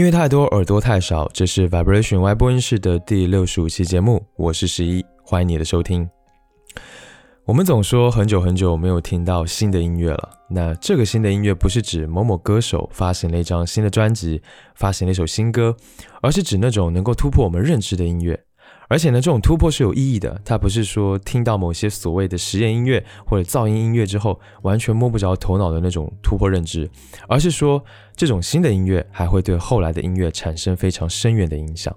音乐太多，耳朵太少。这是 Vibration Y 播音室的第六十五期节目，我是十一，欢迎你的收听。我们总说很久很久没有听到新的音乐了，那这个新的音乐不是指某某歌手发行了一张新的专辑，发行了一首新歌，而是指那种能够突破我们认知的音乐。而且呢，这种突破是有意义的，它不是说听到某些所谓的实验音乐或者噪音音乐之后完全摸不着头脑的那种突破认知，而是说这种新的音乐还会对后来的音乐产生非常深远的影响。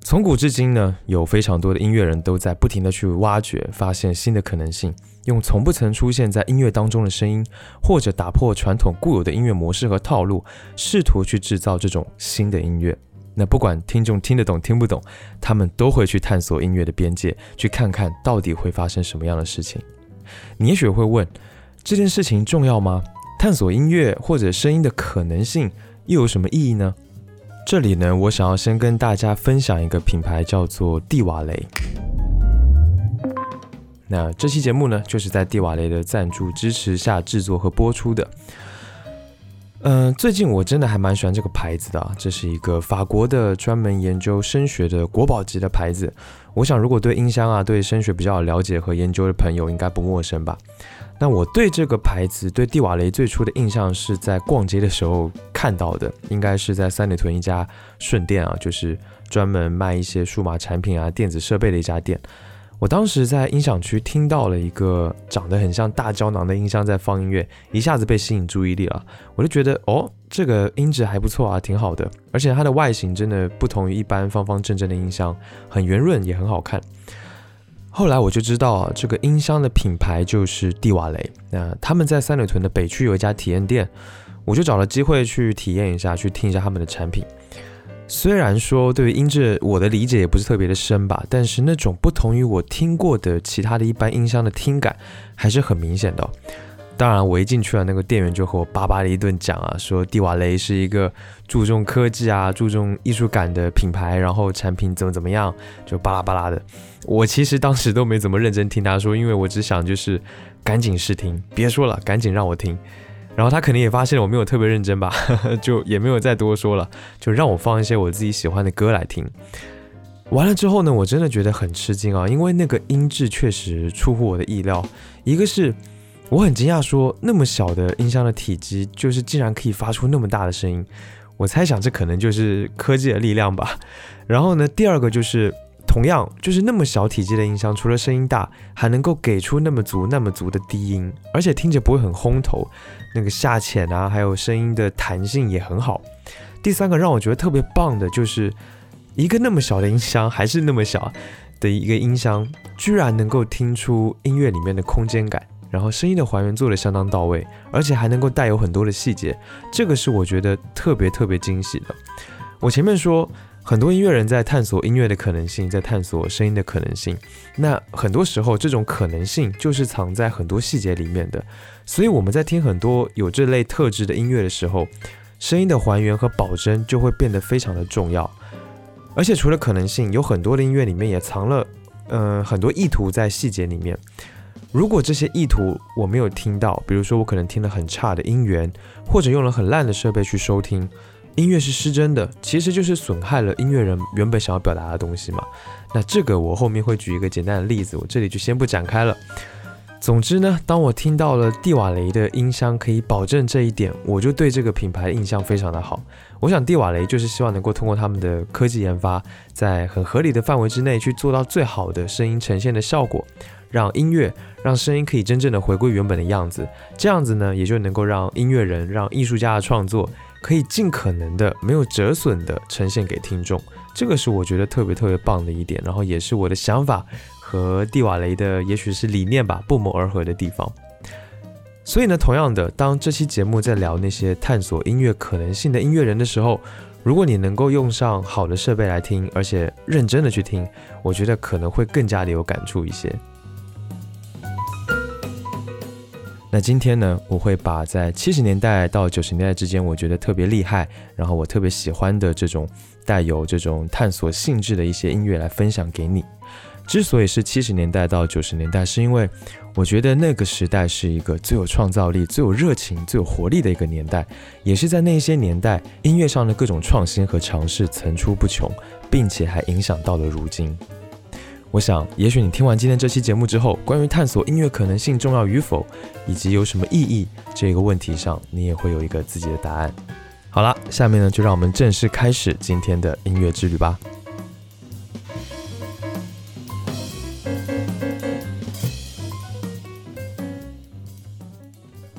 从古至今呢，有非常多的音乐人都在不停的去挖掘、发现新的可能性，用从不曾出现在音乐当中的声音，或者打破传统固有的音乐模式和套路，试图去制造这种新的音乐。那不管听众听得懂听不懂，他们都会去探索音乐的边界，去看看到底会发生什么样的事情。你也许会问，这件事情重要吗？探索音乐或者声音的可能性又有什么意义呢？这里呢，我想要先跟大家分享一个品牌，叫做蒂瓦雷。那这期节目呢，就是在蒂瓦雷的赞助支持下制作和播出的。嗯，最近我真的还蛮喜欢这个牌子的啊，这是一个法国的专门研究声学的国宝级的牌子。我想，如果对音箱啊、对声学比较了解和研究的朋友，应该不陌生吧？那我对这个牌子，对蒂瓦雷最初的印象是在逛街的时候看到的，应该是在三里屯一家顺店啊，就是专门卖一些数码产品啊、电子设备的一家店。我当时在音响区听到了一个长得很像大胶囊的音箱在放音乐，一下子被吸引注意力了。我就觉得哦，这个音质还不错啊，挺好的。而且它的外形真的不同于一般方方正正的音箱，很圆润也很好看。后来我就知道啊，这个音箱的品牌就是蒂瓦雷。那他们在三里屯的北区有一家体验店，我就找了机会去体验一下，去听一下他们的产品。虽然说对于音质我的理解也不是特别的深吧，但是那种不同于我听过的其他的一般音箱的听感还是很明显的。当然，我一进去了，那个店员就和我叭叭的一顿讲啊，说蒂瓦雷是一个注重科技啊、注重艺术感的品牌，然后产品怎么怎么样，就巴拉巴拉的。我其实当时都没怎么认真听他说，因为我只想就是赶紧试听，别说了，赶紧让我听。然后他肯定也发现了我没有特别认真吧，就也没有再多说了，就让我放一些我自己喜欢的歌来听。完了之后呢，我真的觉得很吃惊啊，因为那个音质确实出乎我的意料。一个是我很惊讶，说那么小的音箱的体积，就是竟然可以发出那么大的声音。我猜想这可能就是科技的力量吧。然后呢，第二个就是。同样就是那么小体积的音箱，除了声音大，还能够给出那么足、那么足的低音，而且听着不会很轰头，那个下潜啊，还有声音的弹性也很好。第三个让我觉得特别棒的就是一个那么小的音箱，还是那么小的一个音箱，居然能够听出音乐里面的空间感，然后声音的还原做得相当到位，而且还能够带有很多的细节，这个是我觉得特别特别惊喜的。我前面说。很多音乐人在探索音乐的可能性，在探索声音的可能性。那很多时候，这种可能性就是藏在很多细节里面的。所以我们在听很多有这类特质的音乐的时候，声音的还原和保真就会变得非常的重要。而且除了可能性，有很多的音乐里面也藏了，嗯，很多意图在细节里面。如果这些意图我没有听到，比如说我可能听了很差的音源，或者用了很烂的设备去收听。音乐是失真的，其实就是损害了音乐人原本想要表达的东西嘛。那这个我后面会举一个简单的例子，我这里就先不展开了。总之呢，当我听到了蒂瓦雷的音箱可以保证这一点，我就对这个品牌印象非常的好。我想蒂瓦雷就是希望能够通过他们的科技研发，在很合理的范围之内去做到最好的声音呈现的效果，让音乐让声音可以真正的回归原本的样子。这样子呢，也就能够让音乐人让艺术家的创作。可以尽可能的没有折损的呈现给听众，这个是我觉得特别特别棒的一点，然后也是我的想法和蒂瓦雷的也许是理念吧不谋而合的地方。所以呢，同样的，当这期节目在聊那些探索音乐可能性的音乐人的时候，如果你能够用上好的设备来听，而且认真的去听，我觉得可能会更加的有感触一些。那今天呢，我会把在七十年代到九十年代之间，我觉得特别厉害，然后我特别喜欢的这种带有这种探索性质的一些音乐来分享给你。之所以是七十年代到九十年代，是因为我觉得那个时代是一个最有创造力、最有热情、最有活力的一个年代，也是在那些年代，音乐上的各种创新和尝试层出不穷，并且还影响到了如今。我想，也许你听完今天这期节目之后，关于探索音乐可能性重要与否，以及有什么意义这个问题上，你也会有一个自己的答案。好了，下面呢，就让我们正式开始今天的音乐之旅吧。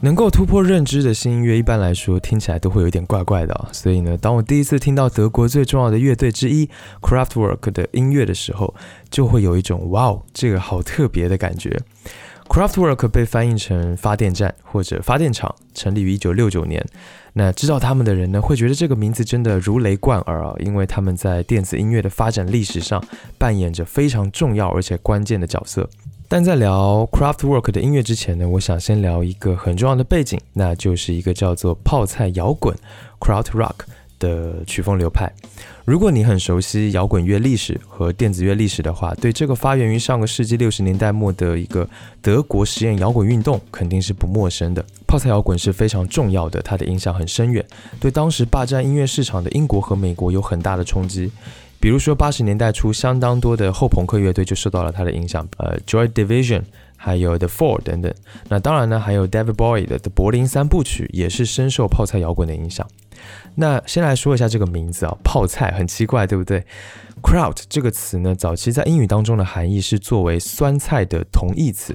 能够突破认知的新音乐，一般来说听起来都会有点怪怪的。所以呢，当我第一次听到德国最重要的乐队之一 Kraftwerk 的音乐的时候，就会有一种“哇哦，这个好特别”的感觉。Kraftwerk 被翻译成发电站或者发电厂，成立于1969年。那知道他们的人呢，会觉得这个名字真的如雷贯耳啊，因为他们在电子音乐的发展历史上扮演着非常重要而且关键的角色。但在聊 Craftwork 的音乐之前呢，我想先聊一个很重要的背景，那就是一个叫做泡菜摇滚 （Kraut Rock） 的曲风流派。如果你很熟悉摇滚乐历史和电子乐历史的话，对这个发源于上个世纪六十年代末的一个德国实验摇滚运动肯定是不陌生的。泡菜摇滚是非常重要的，它的影响很深远，对当时霸占音乐市场的英国和美国有很大的冲击。比如说，八十年代初，相当多的后朋克乐队就受到了他的影响，呃，Joy Division，还有 The Four 等等。那当然呢，还有 David Bowie 的柏林三部曲也是深受泡菜摇滚的影响。那先来说一下这个名字啊，泡菜很奇怪，对不对？Kraut 这个词呢，早期在英语当中的含义是作为酸菜的同义词。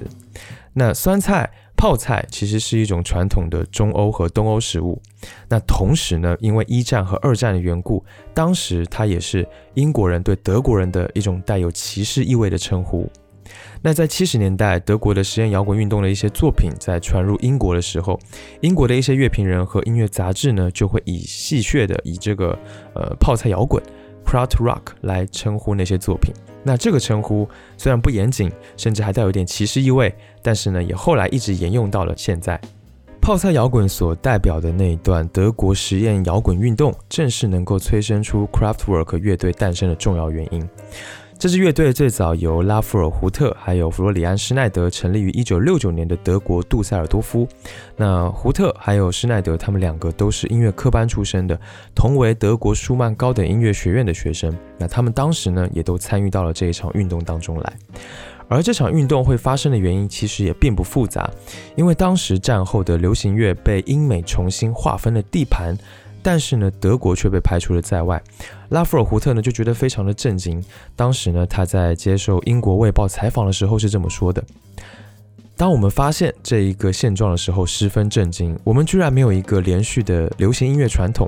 那酸菜。泡菜其实是一种传统的中欧和东欧食物。那同时呢，因为一战和二战的缘故，当时它也是英国人对德国人的一种带有歧视意味的称呼。那在七十年代，德国的实验摇滚运动的一些作品在传入英国的时候，英国的一些乐评人和音乐杂志呢，就会以戏谑的以这个呃泡菜摇滚 （Kraut Rock） 来称呼那些作品。那这个称呼虽然不严谨，甚至还带有点歧视意味，但是呢，也后来一直沿用到了现在。泡菜摇滚所代表的那一段德国实验摇滚运动，正是能够催生出 Craftwork 乐队诞生的重要原因。这支乐队最早由拉夫尔·胡特还有弗罗里安·施奈德成立于1969年的德国杜塞尔多夫。那胡特还有施奈德，他们两个都是音乐科班出身的，同为德国舒曼高等音乐学院的学生。那他们当时呢，也都参与到了这一场运动当中来。而这场运动会发生的原因，其实也并不复杂，因为当时战后的流行乐被英美重新划分了地盘。但是呢，德国却被排除了在外。拉夫尔胡特呢就觉得非常的震惊。当时呢，他在接受英国卫报采访的时候是这么说的：“当我们发现这一个现状的时候，十分震惊。我们居然没有一个连续的流行音乐传统。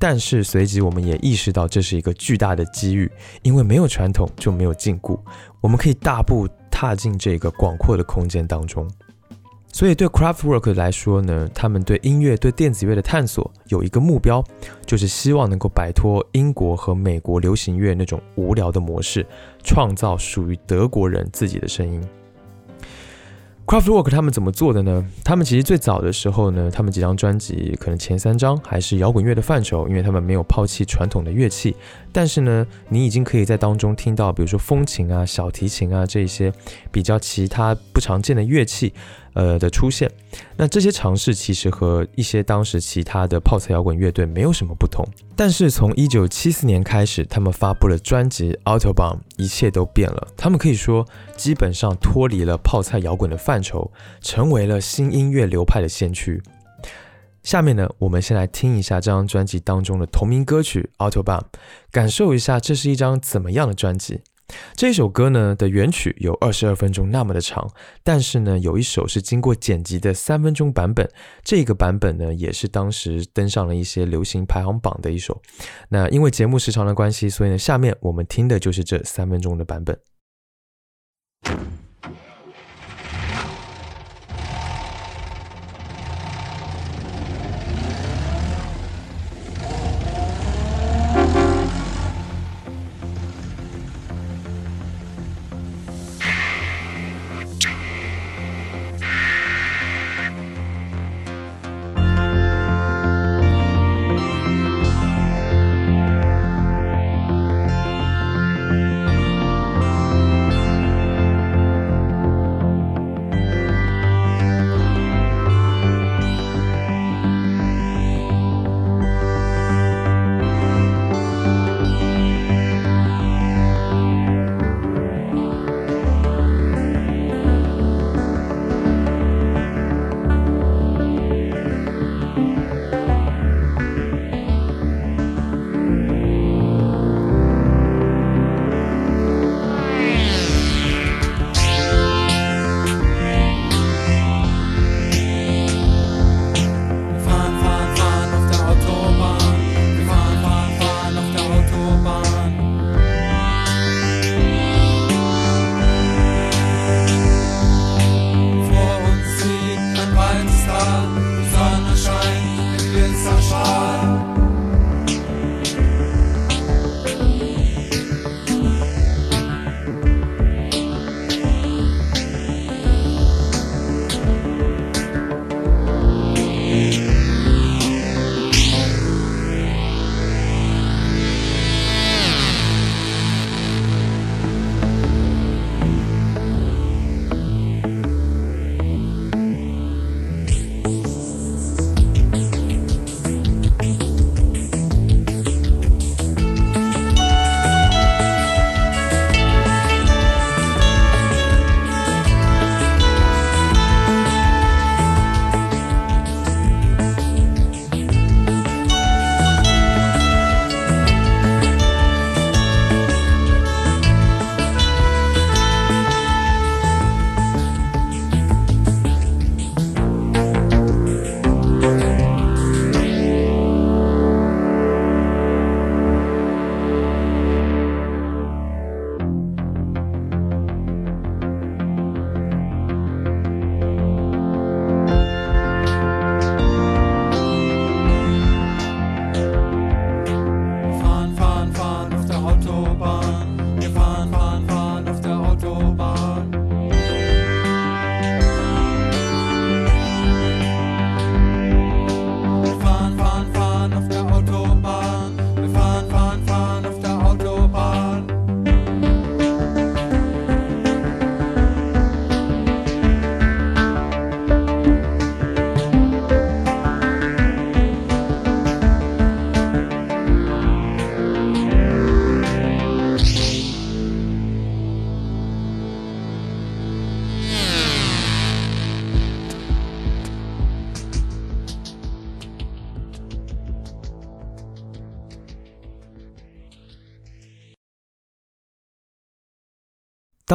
但是随即我们也意识到这是一个巨大的机遇，因为没有传统就没有禁锢，我们可以大步踏进这个广阔的空间当中。”所以对 Craftwork 来说呢，他们对音乐、对电子乐的探索有一个目标，就是希望能够摆脱英国和美国流行乐那种无聊的模式，创造属于德国人自己的声音。Craftwork 他们怎么做的呢？他们其实最早的时候呢，他们几张专辑可能前三张还是摇滚乐的范畴，因为他们没有抛弃传统的乐器。但是呢，你已经可以在当中听到，比如说风琴啊、小提琴啊这些比较其他不常见的乐器。呃的出现，那这些尝试其实和一些当时其他的泡菜摇滚乐队没有什么不同。但是从一九七四年开始，他们发布了专辑《Autobahn》，一切都变了。他们可以说基本上脱离了泡菜摇滚的范畴，成为了新音乐流派的先驱。下面呢，我们先来听一下这张专辑当中的同名歌曲《Autobahn》，感受一下这是一张怎么样的专辑。这首歌呢的原曲有二十二分钟那么的长，但是呢有一首是经过剪辑的三分钟版本，这个版本呢也是当时登上了一些流行排行榜的一首。那因为节目时长的关系，所以呢下面我们听的就是这三分钟的版本。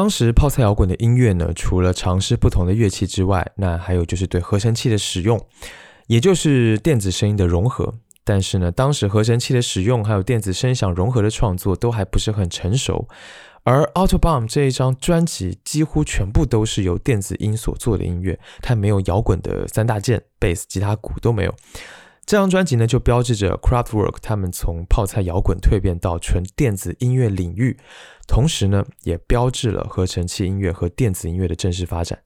当时泡菜摇滚的音乐呢，除了尝试不同的乐器之外，那还有就是对合成器的使用，也就是电子声音的融合。但是呢，当时合成器的使用还有电子声响融合的创作都还不是很成熟。而《Autobomb》这一张专辑几乎全部都是由电子音所做的音乐，它没有摇滚的三大件，贝斯、吉他、鼓都没有。这张专辑呢，就标志着 Craftwork 他们从泡菜摇滚蜕变到纯电子音乐领域，同时呢，也标志了合成器音乐和电子音乐的正式发展。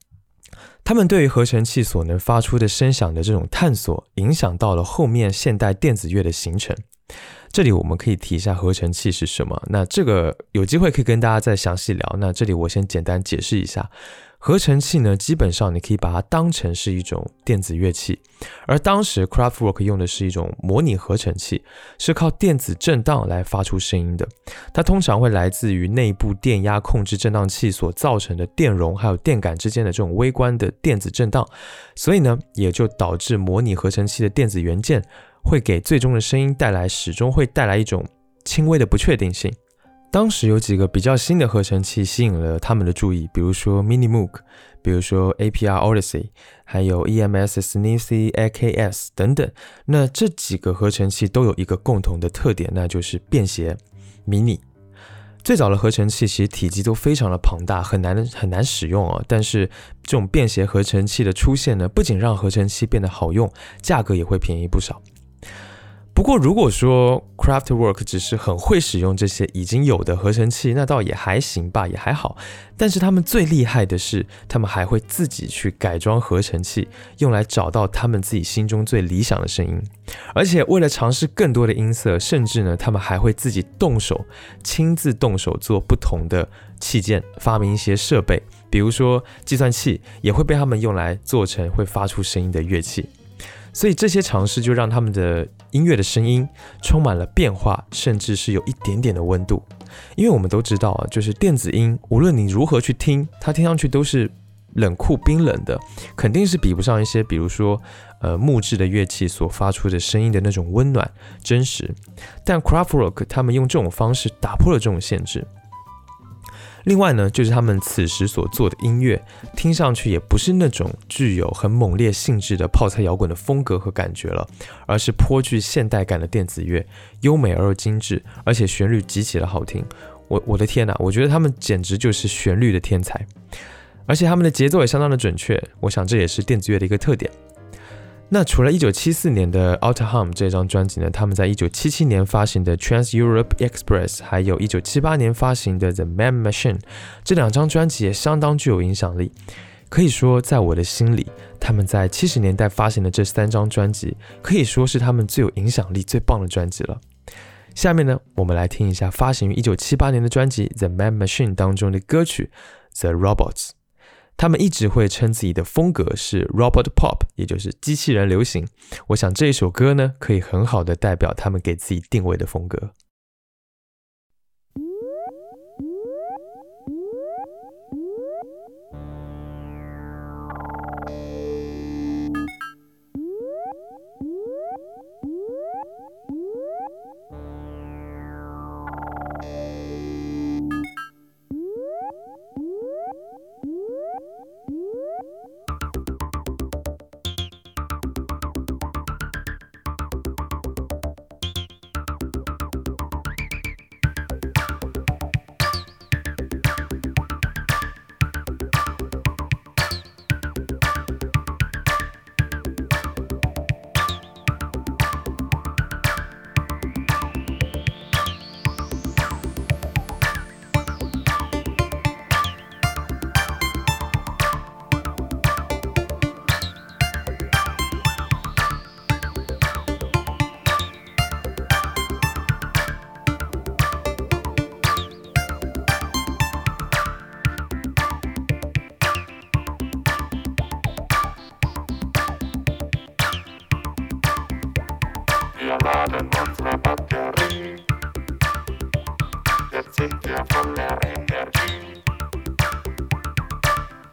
他们对于合成器所能发出的声响的这种探索，影响到了后面现代电子乐的形成。这里我们可以提一下合成器是什么。那这个有机会可以跟大家再详细聊。那这里我先简单解释一下。合成器呢，基本上你可以把它当成是一种电子乐器，而当时 Craftwork 用的是一种模拟合成器，是靠电子振荡来发出声音的。它通常会来自于内部电压控制振荡器所造成的电容还有电感之间的这种微观的电子振荡，所以呢，也就导致模拟合成器的电子元件会给最终的声音带来始终会带来一种轻微的不确定性。当时有几个比较新的合成器吸引了他们的注意，比如说 Mini Moog，比如说 APR Odyssey，还有 EMS Sneezy AKS 等等。那这几个合成器都有一个共同的特点，那就是便携、迷你。最早的合成器其实体积都非常的庞大，很难很难使用哦。但是这种便携合成器的出现呢，不仅让合成器变得好用，价格也会便宜不少。不过，如果说 Craftwork 只是很会使用这些已经有的合成器，那倒也还行吧，也还好。但是他们最厉害的是，他们还会自己去改装合成器，用来找到他们自己心中最理想的声音。而且为了尝试更多的音色，甚至呢，他们还会自己动手，亲自动手做不同的器件，发明一些设备，比如说计算器，也会被他们用来做成会发出声音的乐器。所以这些尝试就让他们的音乐的声音充满了变化，甚至是有一点点的温度。因为我们都知道啊，就是电子音，无论你如何去听，它听上去都是冷酷冰冷的，肯定是比不上一些，比如说呃木质的乐器所发出的声音的那种温暖真实。但 Craftwork 他们用这种方式打破了这种限制。另外呢，就是他们此时所做的音乐，听上去也不是那种具有很猛烈性质的泡菜摇滚的风格和感觉了，而是颇具现代感的电子乐，优美而又精致，而且旋律极其的好听。我我的天哪，我觉得他们简直就是旋律的天才，而且他们的节奏也相当的准确。我想这也是电子乐的一个特点。那除了1974年的《Outer Hum》这张专辑呢，他们在1977年发行的《Trans Europe Express》，还有一978年发行的《The Man Machine》这两张专辑也相当具有影响力。可以说，在我的心里，他们在70年代发行的这三张专辑，可以说是他们最有影响力、最棒的专辑了。下面呢，我们来听一下发行于1978年的专辑《The Man Machine》当中的歌曲《The Robots》。他们一直会称自己的风格是 robot pop，也就是机器人流行。我想这一首歌呢，可以很好的代表他们给自己定位的风格。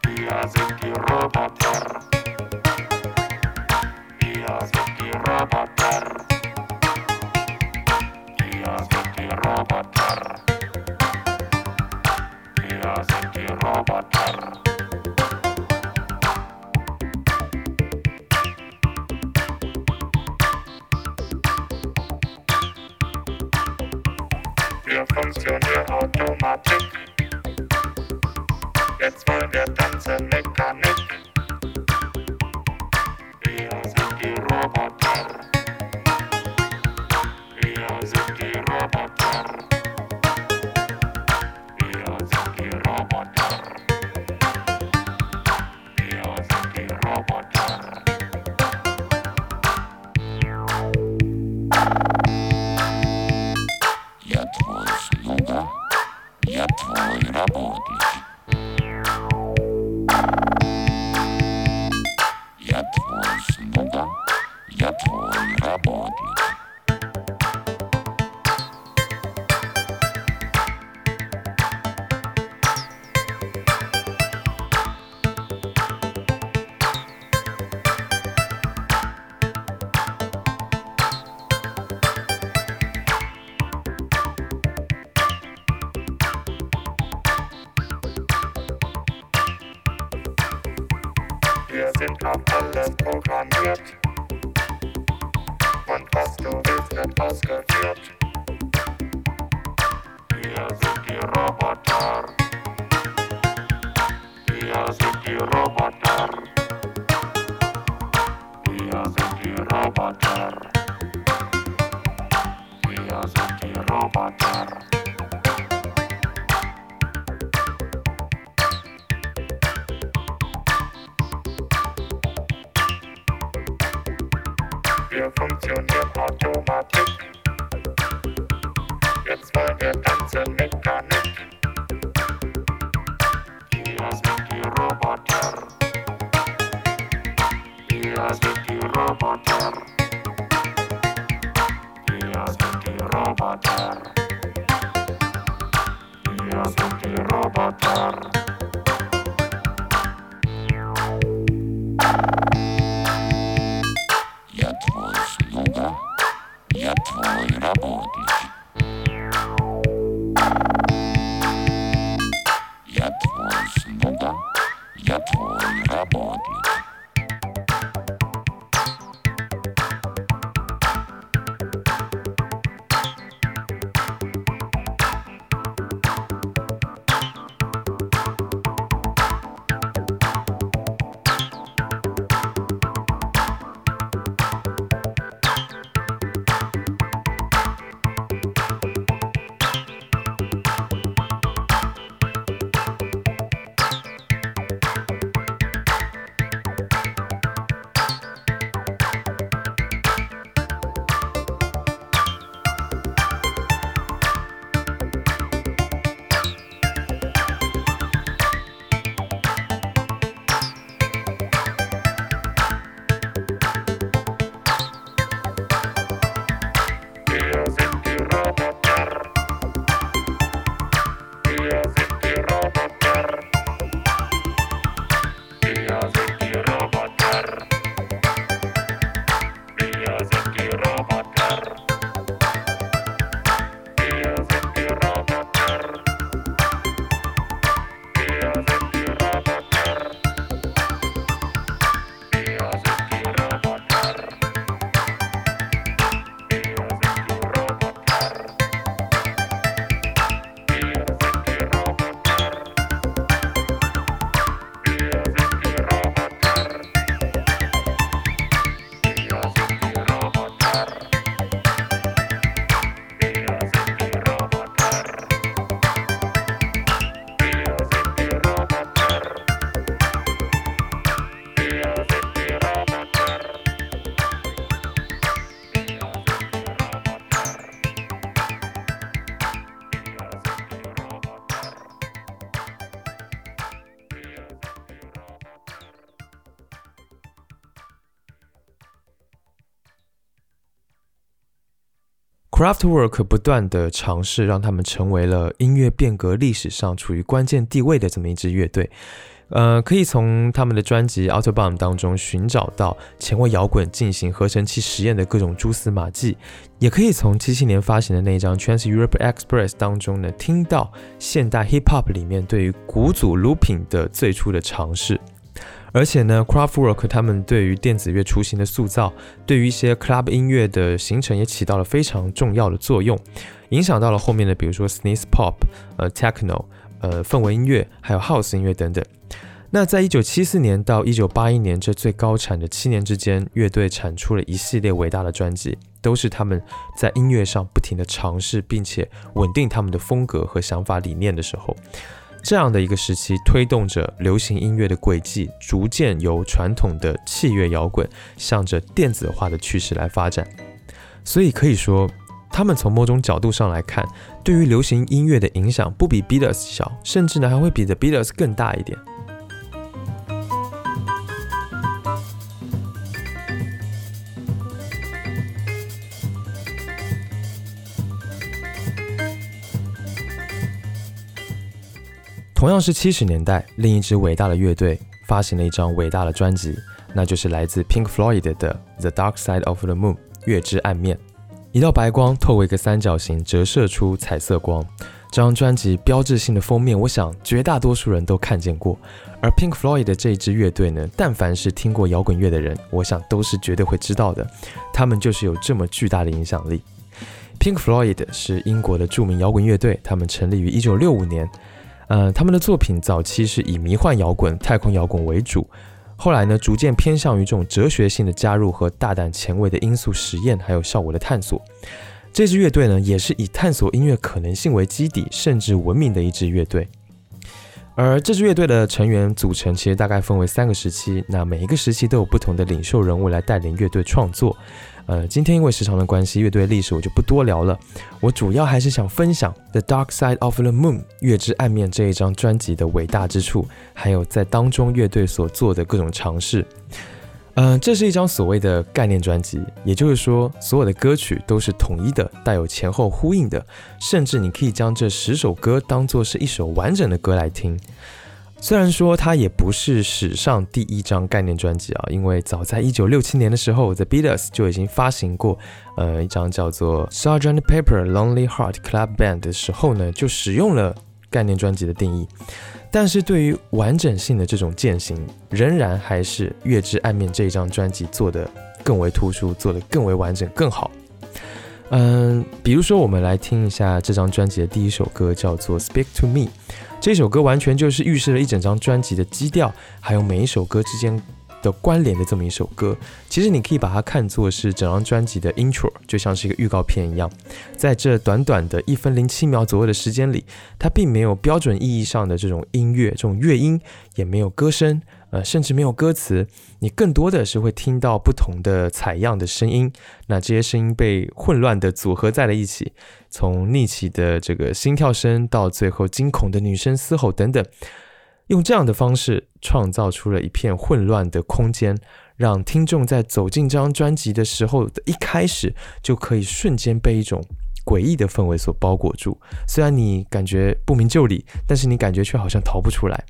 Because it the rob Afterwork 不断的尝试，让他们成为了音乐变革历史上处于关键地位的这么一支乐队。呃，可以从他们的专辑《Autobomb》当中寻找到前卫摇滚进行合成器实验的各种蛛丝马迹，也可以从七七年发行的那一张《Trans Europe Express》当中呢，听到现代 Hip Hop 里面对于鼓组 Looping 的最初的尝试。而且呢，Craftwork 他们对于电子乐雏形的塑造，对于一些 club 音乐的形成也起到了非常重要的作用，影响到了后面的，比如说 Synth Pop、呃 Techno、呃氛围音乐，还有 House 音乐等等。那在一九七四年到一九八一年这最高产的七年之间，乐队产出了一系列伟大的专辑，都是他们在音乐上不停的尝试，并且稳定他们的风格和想法理念的时候。这样的一个时期，推动着流行音乐的轨迹逐渐由传统的器乐摇滚向着电子化的趋势来发展。所以可以说，他们从某种角度上来看，对于流行音乐的影响不比 Beatles 小，甚至呢还会比 The Beatles 更大一点。同样是七十年代，另一支伟大的乐队发行了一张伟大的专辑，那就是来自 Pink Floyd 的《The Dark Side of the Moon》月之暗面。一道白光透过一个三角形折射出彩色光。这张专辑标志性的封面，我想绝大多数人都看见过。而 Pink Floyd 的这支乐队呢，但凡是听过摇滚乐的人，我想都是绝对会知道的。他们就是有这么巨大的影响力。Pink Floyd 是英国的著名摇滚乐队，他们成立于一九六五年。呃，他们的作品早期是以迷幻摇滚、太空摇滚为主，后来呢，逐渐偏向于这种哲学性的加入和大胆前卫的因素实验，还有效果的探索。这支乐队呢，也是以探索音乐可能性为基底，甚至闻名的一支乐队。而这支乐队的成员组成其实大概分为三个时期，那每一个时期都有不同的领袖人物来带领乐队创作。呃，今天因为时长的关系，乐队历史我就不多聊了。我主要还是想分享《The Dark Side of the Moon》月之暗面这一张专辑的伟大之处，还有在当中乐队所做的各种尝试。嗯，这是一张所谓的概念专辑，也就是说，所有的歌曲都是统一的，带有前后呼应的，甚至你可以将这十首歌当做是一首完整的歌来听。虽然说它也不是史上第一张概念专辑啊，因为早在一九六七年的时候，The Beatles 就已经发行过，呃，一张叫做《Sergeant Pepper Lonely Heart Club Band》的时候呢，就使用了概念专辑的定义。但是对于完整性的这种践行，仍然还是《月之暗面》这一张专辑做的更为突出，做的更为完整、更好。嗯，比如说我们来听一下这张专辑的第一首歌，叫做《Speak to Me》。这首歌完全就是预示了一整张专辑的基调，还有每一首歌之间的关联的这么一首歌。其实你可以把它看作是整张专辑的 intro，就像是一个预告片一样。在这短短的一分零七秒左右的时间里，它并没有标准意义上的这种音乐，这种乐音，也没有歌声。呃，甚至没有歌词，你更多的是会听到不同的采样的声音。那这些声音被混乱的组合在了一起，从逆起的这个心跳声到最后惊恐的女声嘶吼等等，用这样的方式创造出了一片混乱的空间，让听众在走进这张专辑的时候的一开始就可以瞬间被一种诡异的氛围所包裹住。虽然你感觉不明就里，但是你感觉却好像逃不出来。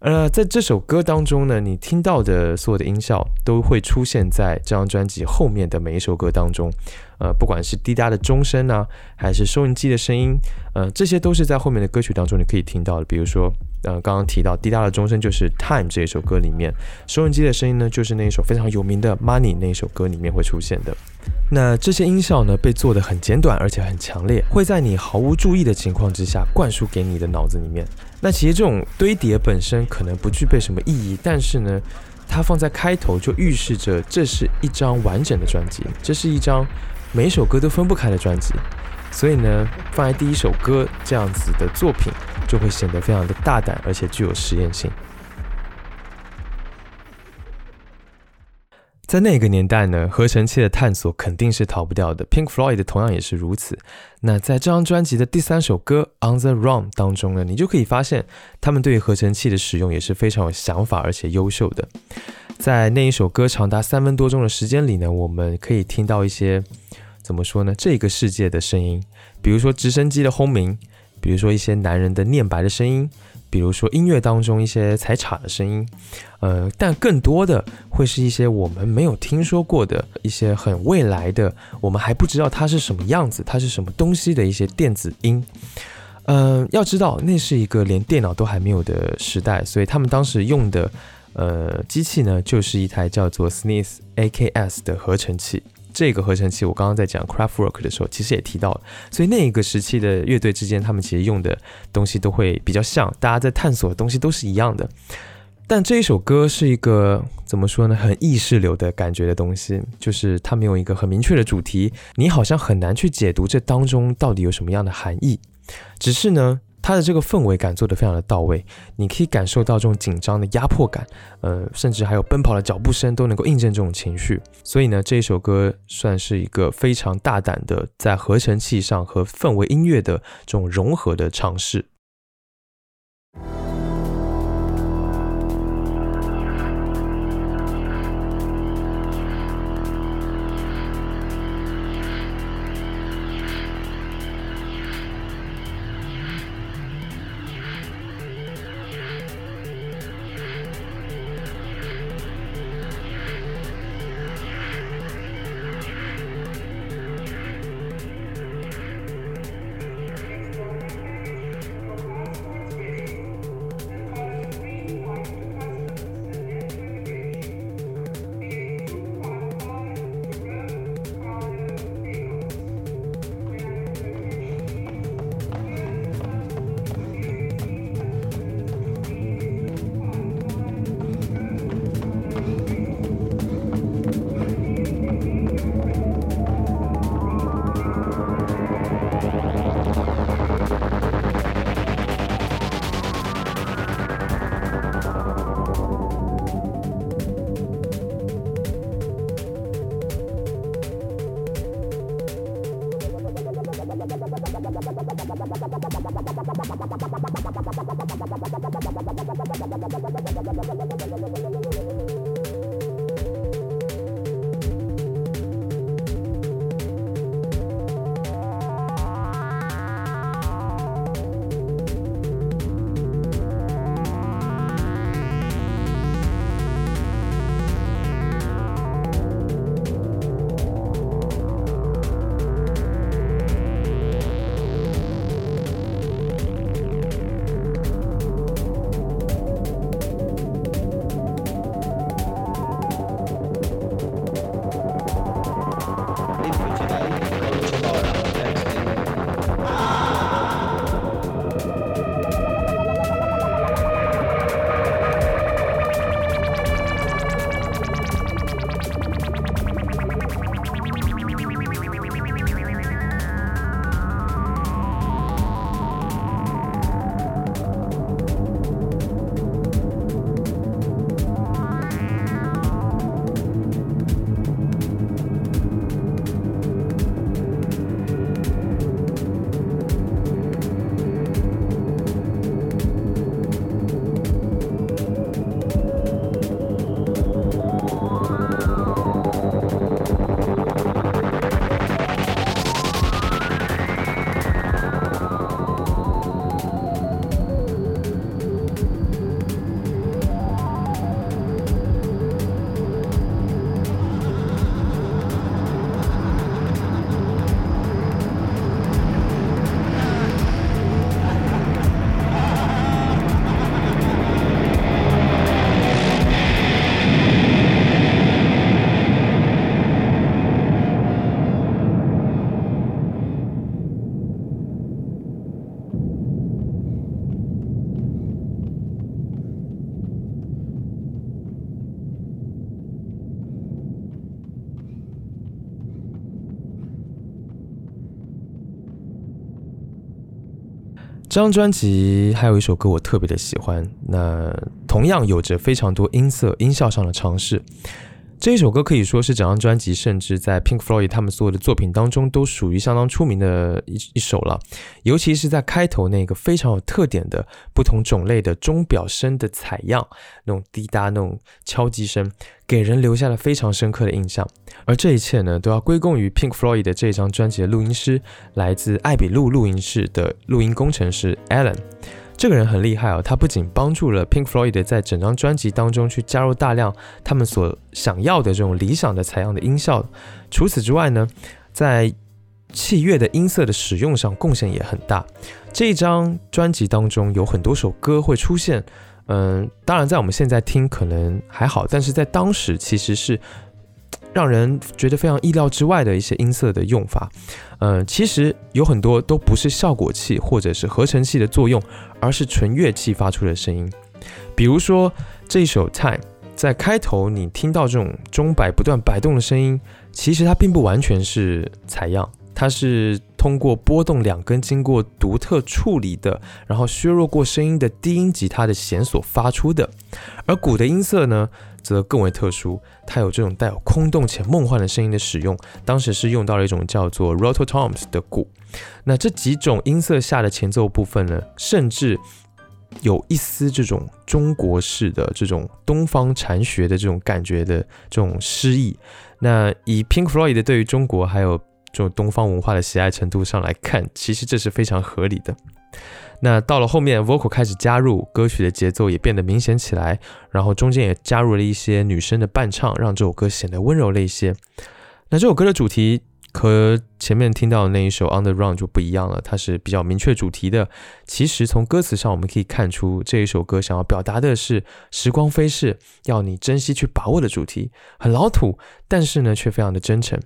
呃，在这首歌当中呢，你听到的所有的音效都会出现在这张专辑后面的每一首歌当中。呃，不管是滴答的钟声啊，还是收音机的声音，呃，这些都是在后面的歌曲当中你可以听到的。比如说，呃，刚刚提到滴答的钟声就是《Time》这一首歌里面，收音机的声音呢，就是那一首非常有名的《Money》那一首歌里面会出现的。那这些音效呢，被做的很简短，而且很强烈，会在你毫无注意的情况之下灌输给你的脑子里面。那其实这种堆叠本身可能不具备什么意义，但是呢，它放在开头就预示着这是一张完整的专辑，这是一张。每首歌都分不开的专辑，所以呢，放在第一首歌这样子的作品，就会显得非常的大胆，而且具有实验性。在那个年代呢，合成器的探索肯定是逃不掉的。Pink Floyd 同样也是如此。那在这张专辑的第三首歌《On the Run》当中呢，你就可以发现他们对于合成器的使用也是非常有想法而且优秀的。在那一首歌长达三分多钟的时间里呢，我们可以听到一些怎么说呢？这个世界的声音，比如说直升机的轰鸣，比如说一些男人的念白的声音，比如说音乐当中一些踩镲的声音，呃，但更多的会是一些我们没有听说过的一些很未来的，我们还不知道它是什么样子，它是什么东西的一些电子音。嗯，要知道那是一个连电脑都还没有的时代，所以他们当时用的。呃，机器呢就是一台叫做 Smith AKS 的合成器。这个合成器我刚刚在讲 Craftwork 的时候，其实也提到了。所以那一个时期的乐队之间，他们其实用的东西都会比较像，大家在探索的东西都是一样的。但这一首歌是一个怎么说呢？很意识流的感觉的东西，就是它没有一个很明确的主题，你好像很难去解读这当中到底有什么样的含义。只是呢，他的这个氛围感做得非常的到位，你可以感受到这种紧张的压迫感，呃，甚至还有奔跑的脚步声都能够印证这种情绪。所以呢，这一首歌算是一个非常大胆的在合成器上和氛围音乐的这种融合的尝试。这张专辑还有一首歌我特别的喜欢，那同样有着非常多音色、音效上的尝试。这一首歌可以说是整张专辑，甚至在 Pink Floyd 他们所有的作品当中都属于相当出名的一一首了。尤其是在开头那个非常有特点的不同种类的钟表声的采样，那种滴答、那种敲击声，给人留下了非常深刻的印象。而这一切呢，都要归功于 Pink Floyd 的这张专辑的录音师，来自艾比路录音室的录音工程师 Alan。这个人很厉害哦，他不仅帮助了 Pink Floyd 在整张专辑当中去加入大量他们所想要的这种理想的采样的音效，除此之外呢，在器乐的音色的使用上贡献也很大。这一张专辑当中有很多首歌会出现，嗯，当然在我们现在听可能还好，但是在当时其实是让人觉得非常意料之外的一些音色的用法。嗯，其实有很多都不是效果器或者是合成器的作用，而是纯乐器发出的声音。比如说这一首《Time》，在开头你听到这种钟摆不断摆动的声音，其实它并不完全是采样，它是通过拨动两根经过独特处理的，然后削弱过声音的低音吉他的弦所发出的。而鼓的音色呢？则更为特殊，它有这种带有空洞且梦幻的声音的使用。当时是用到了一种叫做 rototoms 的鼓。那这几种音色下的前奏部分呢，甚至有一丝这种中国式的这种东方禅学的这种感觉的这种诗意。那以 Pink Floyd 对于中国还有这种东方文化的喜爱程度上来看，其实这是非常合理的。那到了后面，vocal 开始加入，歌曲的节奏也变得明显起来，然后中间也加入了一些女生的伴唱，让这首歌显得温柔了一些。那这首歌的主题和前面听到的那一首 On the Run 就不一样了，它是比较明确主题的。其实从歌词上我们可以看出，这一首歌想要表达的是时光飞逝，要你珍惜去把握的主题，很老土，但是呢却非常的真诚。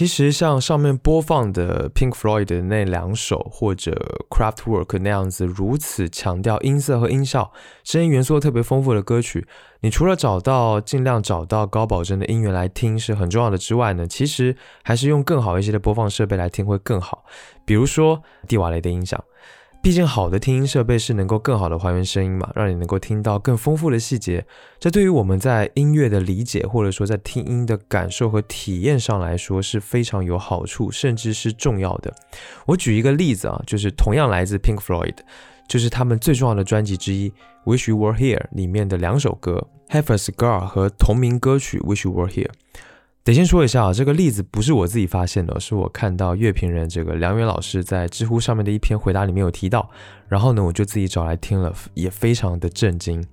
其实像上面播放的 Pink Floyd 的那两首，或者 Craftwork 那样子如此强调音色和音效、声音元素特别丰富的歌曲，你除了找到尽量找到高保真的音源来听是很重要的之外呢，其实还是用更好一些的播放设备来听会更好。比如说蒂瓦雷的音响。毕竟，好的听音设备是能够更好的还原声音嘛，让你能够听到更丰富的细节。这对于我们在音乐的理解，或者说在听音的感受和体验上来说是非常有好处，甚至是重要的。我举一个例子啊，就是同样来自 Pink Floyd，就是他们最重要的专辑之一《Wish You Were Here》里面的两首歌《Have a Cigar》和同名歌曲《Wish You Were Here》。得先说一下啊，这个例子不是我自己发现的，是我看到乐评人这个梁远老师在知乎上面的一篇回答里面有提到，然后呢，我就自己找来听了，也非常的震惊。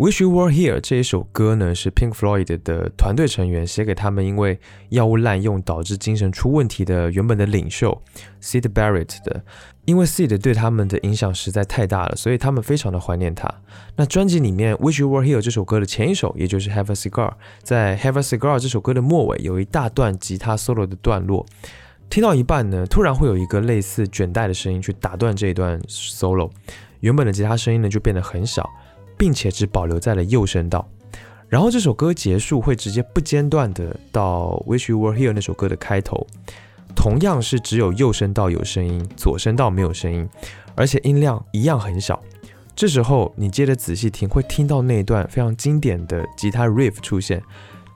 Wish You Were Here 这一首歌呢，是 Pink Floyd 的团队成员写给他们因为药物滥用导致精神出问题的原本的领袖 Sid Barrett 的。因为 Sid 对他们的影响实在太大了，所以他们非常的怀念他。那专辑里面《Wish You Were Here》这首歌的前一首，也就是《Have a Cigar》，在《Have a Cigar》这首歌的末尾有一大段吉他 solo 的段落，听到一半呢，突然会有一个类似卷带的声音去打断这一段 solo，原本的吉他声音呢就变得很小。并且只保留在了右声道，然后这首歌结束会直接不间断的到《Wish You Were Here》那首歌的开头，同样是只有右声道有声音，左声道没有声音，而且音量一样很小。这时候你接着仔细听，会听到那一段非常经典的吉他 riff 出现。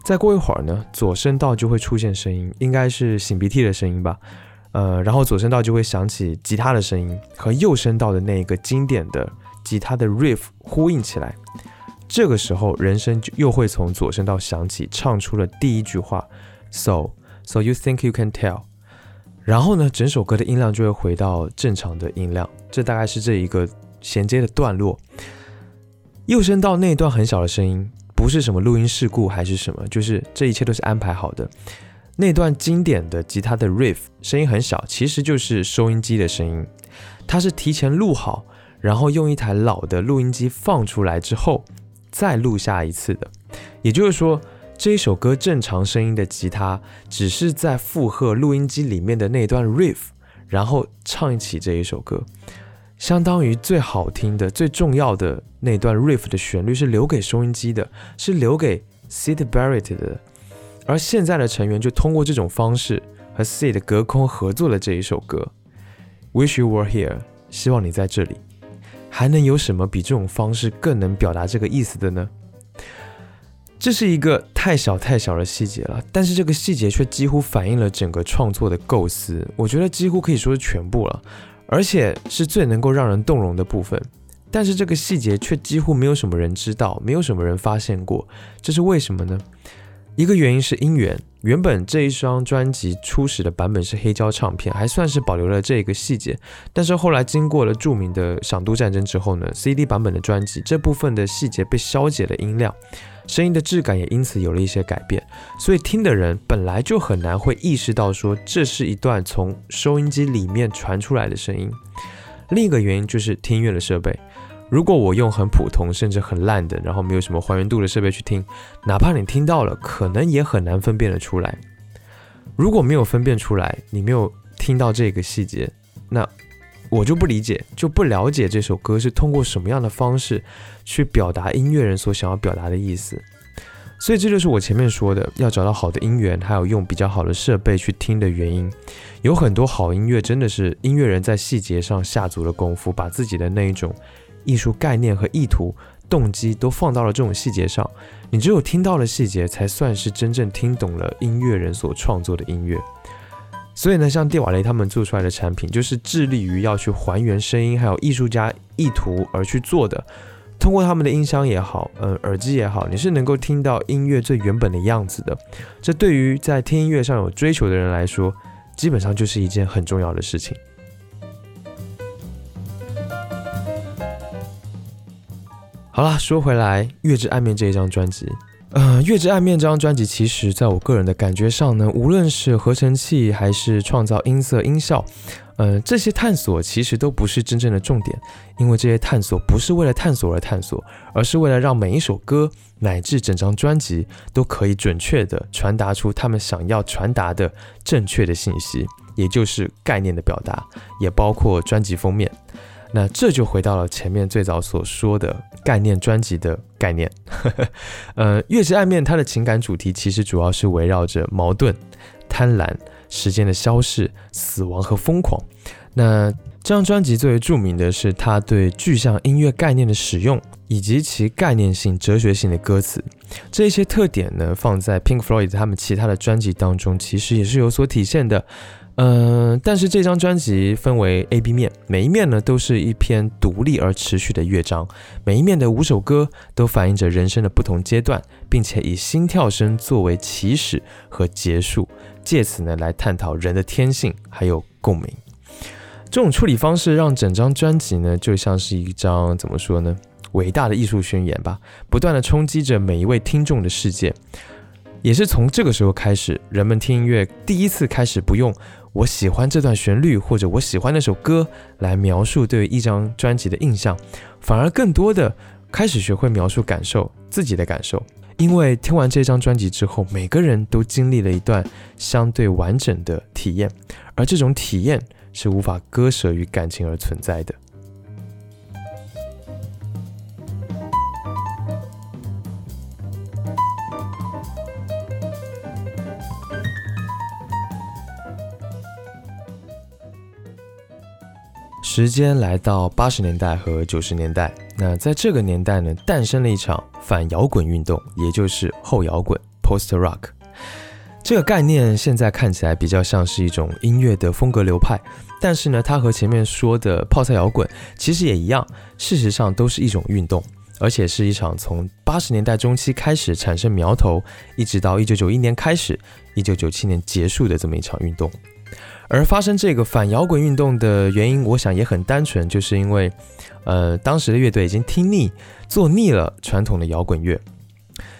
再过一会儿呢，左声道就会出现声音，应该是擤鼻涕的声音吧。呃，然后左声道就会响起吉他的声音和右声道的那一个经典的。吉他的 riff 呼应起来，这个时候人声就又会从左声道响起，唱出了第一句话，so so you think you can tell，然后呢，整首歌的音量就会回到正常的音量，这大概是这一个衔接的段落。右声道那段很小的声音，不是什么录音事故还是什么，就是这一切都是安排好的。那段经典的吉他的 riff 声音很小，其实就是收音机的声音，它是提前录好。然后用一台老的录音机放出来之后，再录下一次的。也就是说，这一首歌正常声音的吉他，只是在附和录音机里面的那段 riff，然后唱起这一首歌，相当于最好听的、最重要的那段 riff 的旋律是留给收音机的，是留给 Sid Barrett 的。而现在的成员就通过这种方式和 Sid 隔空合作了这一首歌。Wish you were here，希望你在这里。还能有什么比这种方式更能表达这个意思的呢？这是一个太小太小的细节了，但是这个细节却几乎反映了整个创作的构思。我觉得几乎可以说是全部了，而且是最能够让人动容的部分。但是这个细节却几乎没有什么人知道，没有什么人发现过。这是为什么呢？一个原因是因缘。原本这一张专辑初始的版本是黑胶唱片，还算是保留了这个细节。但是后来经过了著名的赏都战争之后呢，CD 版本的专辑这部分的细节被消解了音量，声音的质感也因此有了一些改变。所以听的人本来就很难会意识到说这是一段从收音机里面传出来的声音。另一个原因就是听音乐的设备。如果我用很普通甚至很烂的，然后没有什么还原度的设备去听，哪怕你听到了，可能也很难分辨得出来。如果没有分辨出来，你没有听到这个细节，那我就不理解，就不了解这首歌是通过什么样的方式去表达音乐人所想要表达的意思。所以这就是我前面说的，要找到好的音源，还有用比较好的设备去听的原因。有很多好音乐真的是音乐人在细节上下足了功夫，把自己的那一种。艺术概念和意图、动机都放到了这种细节上，你只有听到了细节，才算是真正听懂了音乐人所创作的音乐。所以呢，像蒂瓦雷他们做出来的产品，就是致力于要去还原声音，还有艺术家意图而去做的。通过他们的音箱也好，嗯，耳机也好，你是能够听到音乐最原本的样子的。这对于在听音乐上有追求的人来说，基本上就是一件很重要的事情。好啦，说回来，《月之暗面》这一张专辑，呃，《月之暗面》这张专辑，其实在我个人的感觉上呢，无论是合成器还是创造音色音效，呃，这些探索其实都不是真正的重点，因为这些探索不是为了探索而探索，而是为了让每一首歌乃至整张专辑都可以准确的传达出他们想要传达的正确的信息，也就是概念的表达，也包括专辑封面。那这就回到了前面最早所说的概念专辑的概念。呃，《月之暗面》它的情感主题其实主要是围绕着矛盾、贪婪、时间的消逝、死亡和疯狂。那这张专辑最为著名的是它对具象音乐概念的使用，以及其概念性、哲学性的歌词。这些特点呢，放在 Pink Floyd 他们其他的专辑当中，其实也是有所体现的。嗯，但是这张专辑分为 A、B 面，每一面呢都是一篇独立而持续的乐章，每一面的五首歌都反映着人生的不同阶段，并且以心跳声作为起始和结束，借此呢来探讨人的天性还有共鸣。这种处理方式让整张专辑呢就像是一张怎么说呢，伟大的艺术宣言吧，不断的冲击着每一位听众的世界。也是从这个时候开始，人们听音乐第一次开始不用。我喜欢这段旋律，或者我喜欢那首歌来描述对一张专辑的印象，反而更多的开始学会描述感受，自己的感受。因为听完这张专辑之后，每个人都经历了一段相对完整的体验，而这种体验是无法割舍于感情而存在的。时间来到八十年代和九十年代，那在这个年代呢，诞生了一场反摇滚运动，也就是后摇滚 （Post Rock）。这个概念现在看起来比较像是一种音乐的风格流派，但是呢，它和前面说的泡菜摇滚其实也一样，事实上都是一种运动，而且是一场从八十年代中期开始产生苗头，一直到一九九一年开始，一九九七年结束的这么一场运动。而发生这个反摇滚运动的原因，我想也很单纯，就是因为，呃，当时的乐队已经听腻、做腻了传统的摇滚乐。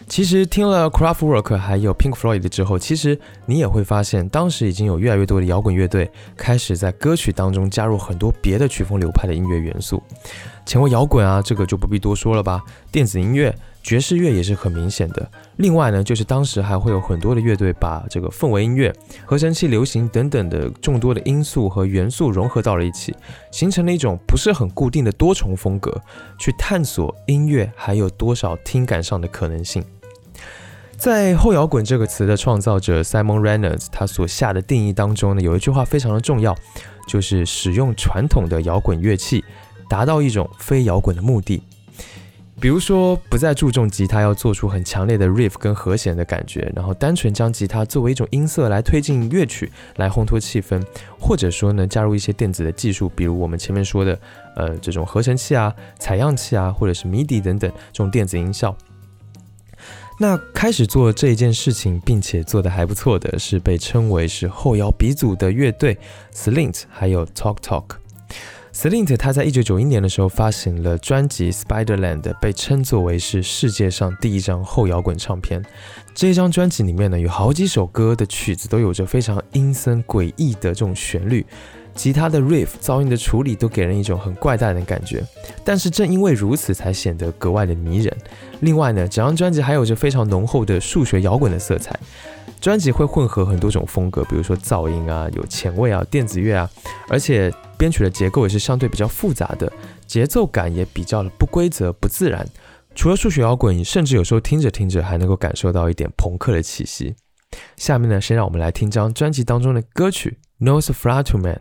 其实听了 Kraftwerk 还有 Pink Floyd 之后，其实你也会发现，当时已经有越来越多的摇滚乐队开始在歌曲当中加入很多别的曲风流派的音乐元素。前卫摇滚啊，这个就不必多说了吧。电子音乐。爵士乐也是很明显的。另外呢，就是当时还会有很多的乐队把这个氛围音乐、合成器、流行等等的众多的因素和元素融合到了一起，形成了一种不是很固定的多重风格，去探索音乐还有多少听感上的可能性。在后摇滚这个词的创造者 Simon Reynolds 他所下的定义当中呢，有一句话非常的重要，就是使用传统的摇滚乐器，达到一种非摇滚的目的。比如说，不再注重吉他要做出很强烈的 riff 跟和弦的感觉，然后单纯将吉他作为一种音色来推进乐曲，来烘托气氛，或者说呢，加入一些电子的技术，比如我们前面说的，呃，这种合成器啊、采样器啊，或者是 MIDI 等等这种电子音效。那开始做这一件事情，并且做得还不错的是被称为是后摇鼻祖的乐队 Slint，还有 Talk Talk。Slint 他在一九九一年的时候发行了专辑《Spiderland》，被称作为是世界上第一张后摇滚唱片。这一张专辑里面呢，有好几首歌的曲子都有着非常阴森诡异的这种旋律，吉他的 riff、噪音的处理都给人一种很怪诞的感觉。但是正因为如此，才显得格外的迷人。另外呢，整张专辑还有着非常浓厚的数学摇滚的色彩。专辑会混合很多种风格，比如说噪音啊、有前卫啊、电子乐啊，而且编曲的结构也是相对比较复杂的，节奏感也比较的不规则、不自然。除了数学摇滚，甚至有时候听着听着还能够感受到一点朋克的气息。下面呢，先让我们来听张专辑当中的歌曲《No s f l a t o Man》。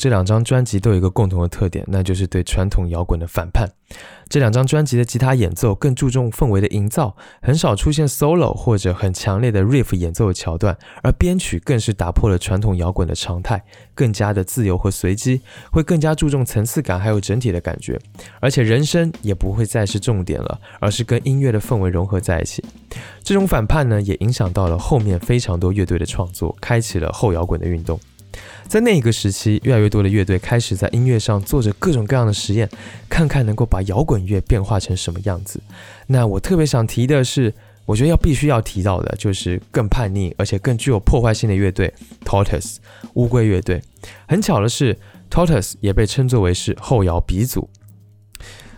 这两张专辑都有一个共同的特点，那就是对传统摇滚的反叛。这两张专辑的吉他演奏更注重氛围的营造，很少出现 solo 或者很强烈的 riff 演奏的桥段，而编曲更是打破了传统摇滚的常态，更加的自由和随机，会更加注重层次感还有整体的感觉，而且人声也不会再是重点了，而是跟音乐的氛围融合在一起。这种反叛呢，也影响到了后面非常多乐队的创作，开启了后摇滚的运动。在那一个时期，越来越多的乐队开始在音乐上做着各种各样的实验，看看能够把摇滚乐变化成什么样子。那我特别想提的是，我觉得要必须要提到的就是更叛逆而且更具有破坏性的乐队 Tortoise 乌龟乐队。很巧的是，Tortoise 也被称作为是后摇鼻祖。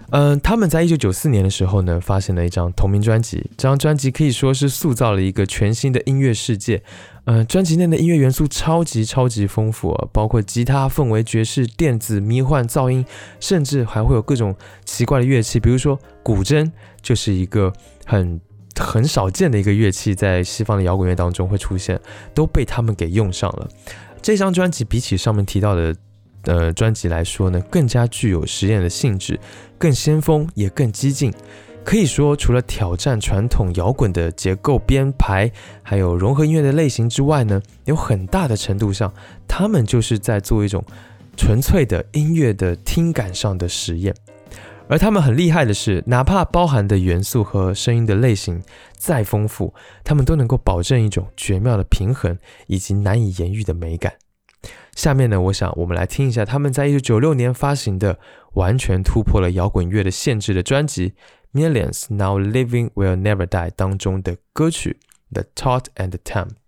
嗯，他们在一九九四年的时候呢，发行了一张同名专辑。这张专辑可以说是塑造了一个全新的音乐世界。嗯，专辑内的音乐元素超级超级丰富啊，包括吉他、氛围、爵士、电子、迷幻、噪音，甚至还会有各种奇怪的乐器，比如说古筝，就是一个很很少见的一个乐器，在西方的摇滚乐当中会出现，都被他们给用上了。这张专辑比起上面提到的。呃专辑来说呢，更加具有实验的性质，更先锋也更激进。可以说，除了挑战传统摇滚的结构编排，还有融合音乐的类型之外呢，有很大的程度上，他们就是在做一种纯粹的音乐的听感上的实验。而他们很厉害的是，哪怕包含的元素和声音的类型再丰富，他们都能够保证一种绝妙的平衡以及难以言喻的美感。下面呢，我想我们来听一下他们在一九九六年发行的完全突破了摇滚乐的限制的专辑《Millions Now Living Will Never Die》当中的歌曲《The Tot and Time》。 好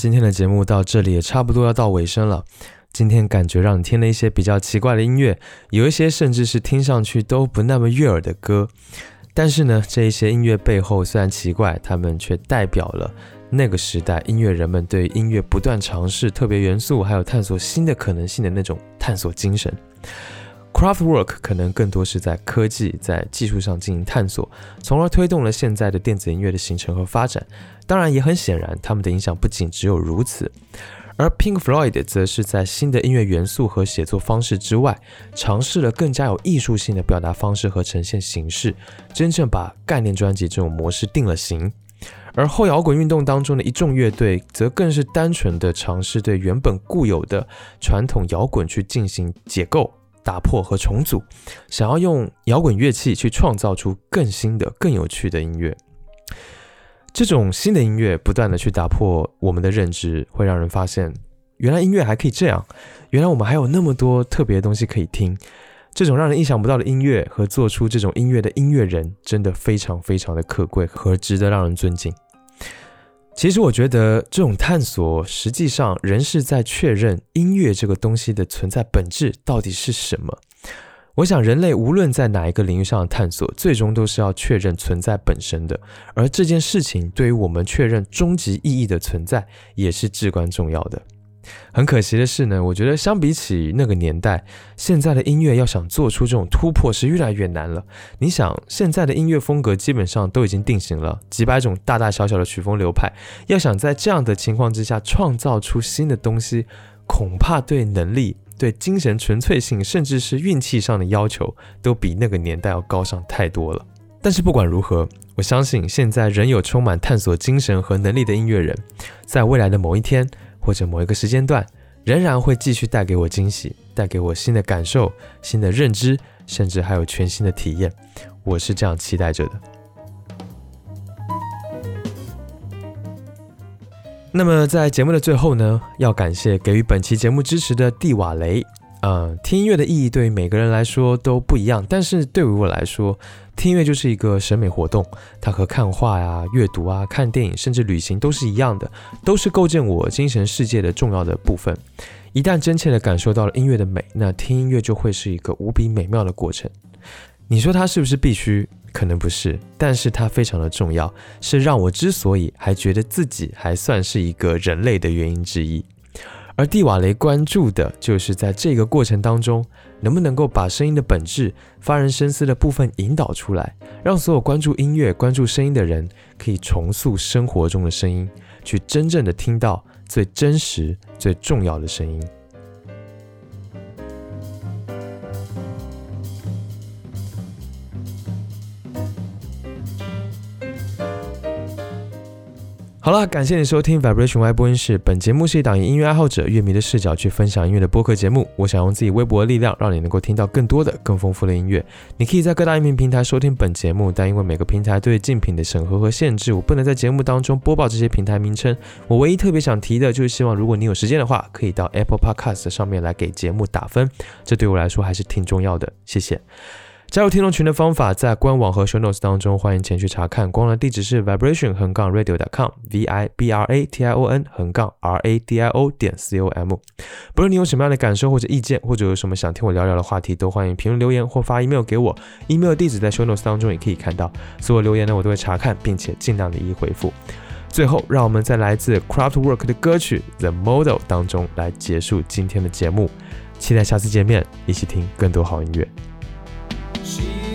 今天的节目到这里也差不多要到尾声了。今天感觉让你听了一些比较奇怪的音乐，有一些甚至是听上去都不那么悦耳的歌。但是呢，这一些音乐背后虽然奇怪，他们却代表了那个时代音乐人们对音乐不断尝试特别元素，还有探索新的可能性的那种探索精神。Craftwork 可能更多是在科技、在技术上进行探索，从而推动了现在的电子音乐的形成和发展。当然，也很显然，他们的影响不仅只有如此。而 Pink Floyd 则是在新的音乐元素和写作方式之外，尝试了更加有艺术性的表达方式和呈现形式，真正把概念专辑这种模式定了型。而后摇滚运动当中的一众乐队，则更是单纯的尝试对原本固有的传统摇滚去进行解构、打破和重组，想要用摇滚乐器去创造出更新的、更有趣的音乐。这种新的音乐不断的去打破我们的认知，会让人发现，原来音乐还可以这样，原来我们还有那么多特别的东西可以听。这种让人意想不到的音乐和做出这种音乐的音乐人，真的非常非常的可贵和值得让人尊敬。其实我觉得这种探索，实际上仍是在确认音乐这个东西的存在本质到底是什么。我想，人类无论在哪一个领域上探索，最终都是要确认存在本身的。而这件事情对于我们确认终极意义的存在，也是至关重要的。很可惜的是呢，我觉得相比起那个年代，现在的音乐要想做出这种突破是越来越难了。你想，现在的音乐风格基本上都已经定型了，几百种大大小小的曲风流派，要想在这样的情况之下创造出新的东西，恐怕对能力。对精神纯粹性，甚至是运气上的要求，都比那个年代要高上太多了。但是不管如何，我相信现在仍有充满探索精神和能力的音乐人，在未来的某一天或者某一个时间段，仍然会继续带给我惊喜，带给我新的感受、新的认知，甚至还有全新的体验。我是这样期待着的。那么在节目的最后呢，要感谢给予本期节目支持的蒂瓦雷。嗯，听音乐的意义对于每个人来说都不一样，但是对于我来说，听音乐就是一个审美活动，它和看画呀、阅读啊、看电影甚至旅行都是一样的，都是构建我精神世界的重要的部分。一旦真切地感受到了音乐的美，那听音乐就会是一个无比美妙的过程。你说它是不是必须？可能不是，但是它非常的重要，是让我之所以还觉得自己还算是一个人类的原因之一。而蒂瓦雷关注的就是在这个过程当中，能不能够把声音的本质、发人深思的部分引导出来，让所有关注音乐、关注声音的人可以重塑生活中的声音，去真正的听到最真实、最重要的声音。好了，感谢你收听 Vibration Y 播音室。本节目是一档以音乐爱好者、乐迷的视角去分享音乐的播客节目。我想用自己微薄的力量，让你能够听到更多的、更丰富的音乐。你可以在各大音频平台收听本节目，但因为每个平台对竞品的审核和限制，我不能在节目当中播报这些平台名称。我唯一特别想提的就是，希望如果你有时间的话，可以到 Apple Podcast 上面来给节目打分，这对我来说还是挺重要的。谢谢。加入听众群的方法在官网和 show notes 当中，欢迎前去查看。官网地址是 vibration 横杠 radio.com，v i b r a t i o n 横杠 r a d i o 点 c o m。不论你有什么样的感受或者意见，或者有什么想听我聊聊的话题，都欢迎评论留言或发 email 给我。email 地址在 show notes 当中也可以看到。所有留言呢，我都会查看，并且尽量的一一回复。最后，让我们在来自 Craftwork 的歌曲 The Model 当中来结束今天的节目。期待下次见面，一起听更多好音乐。She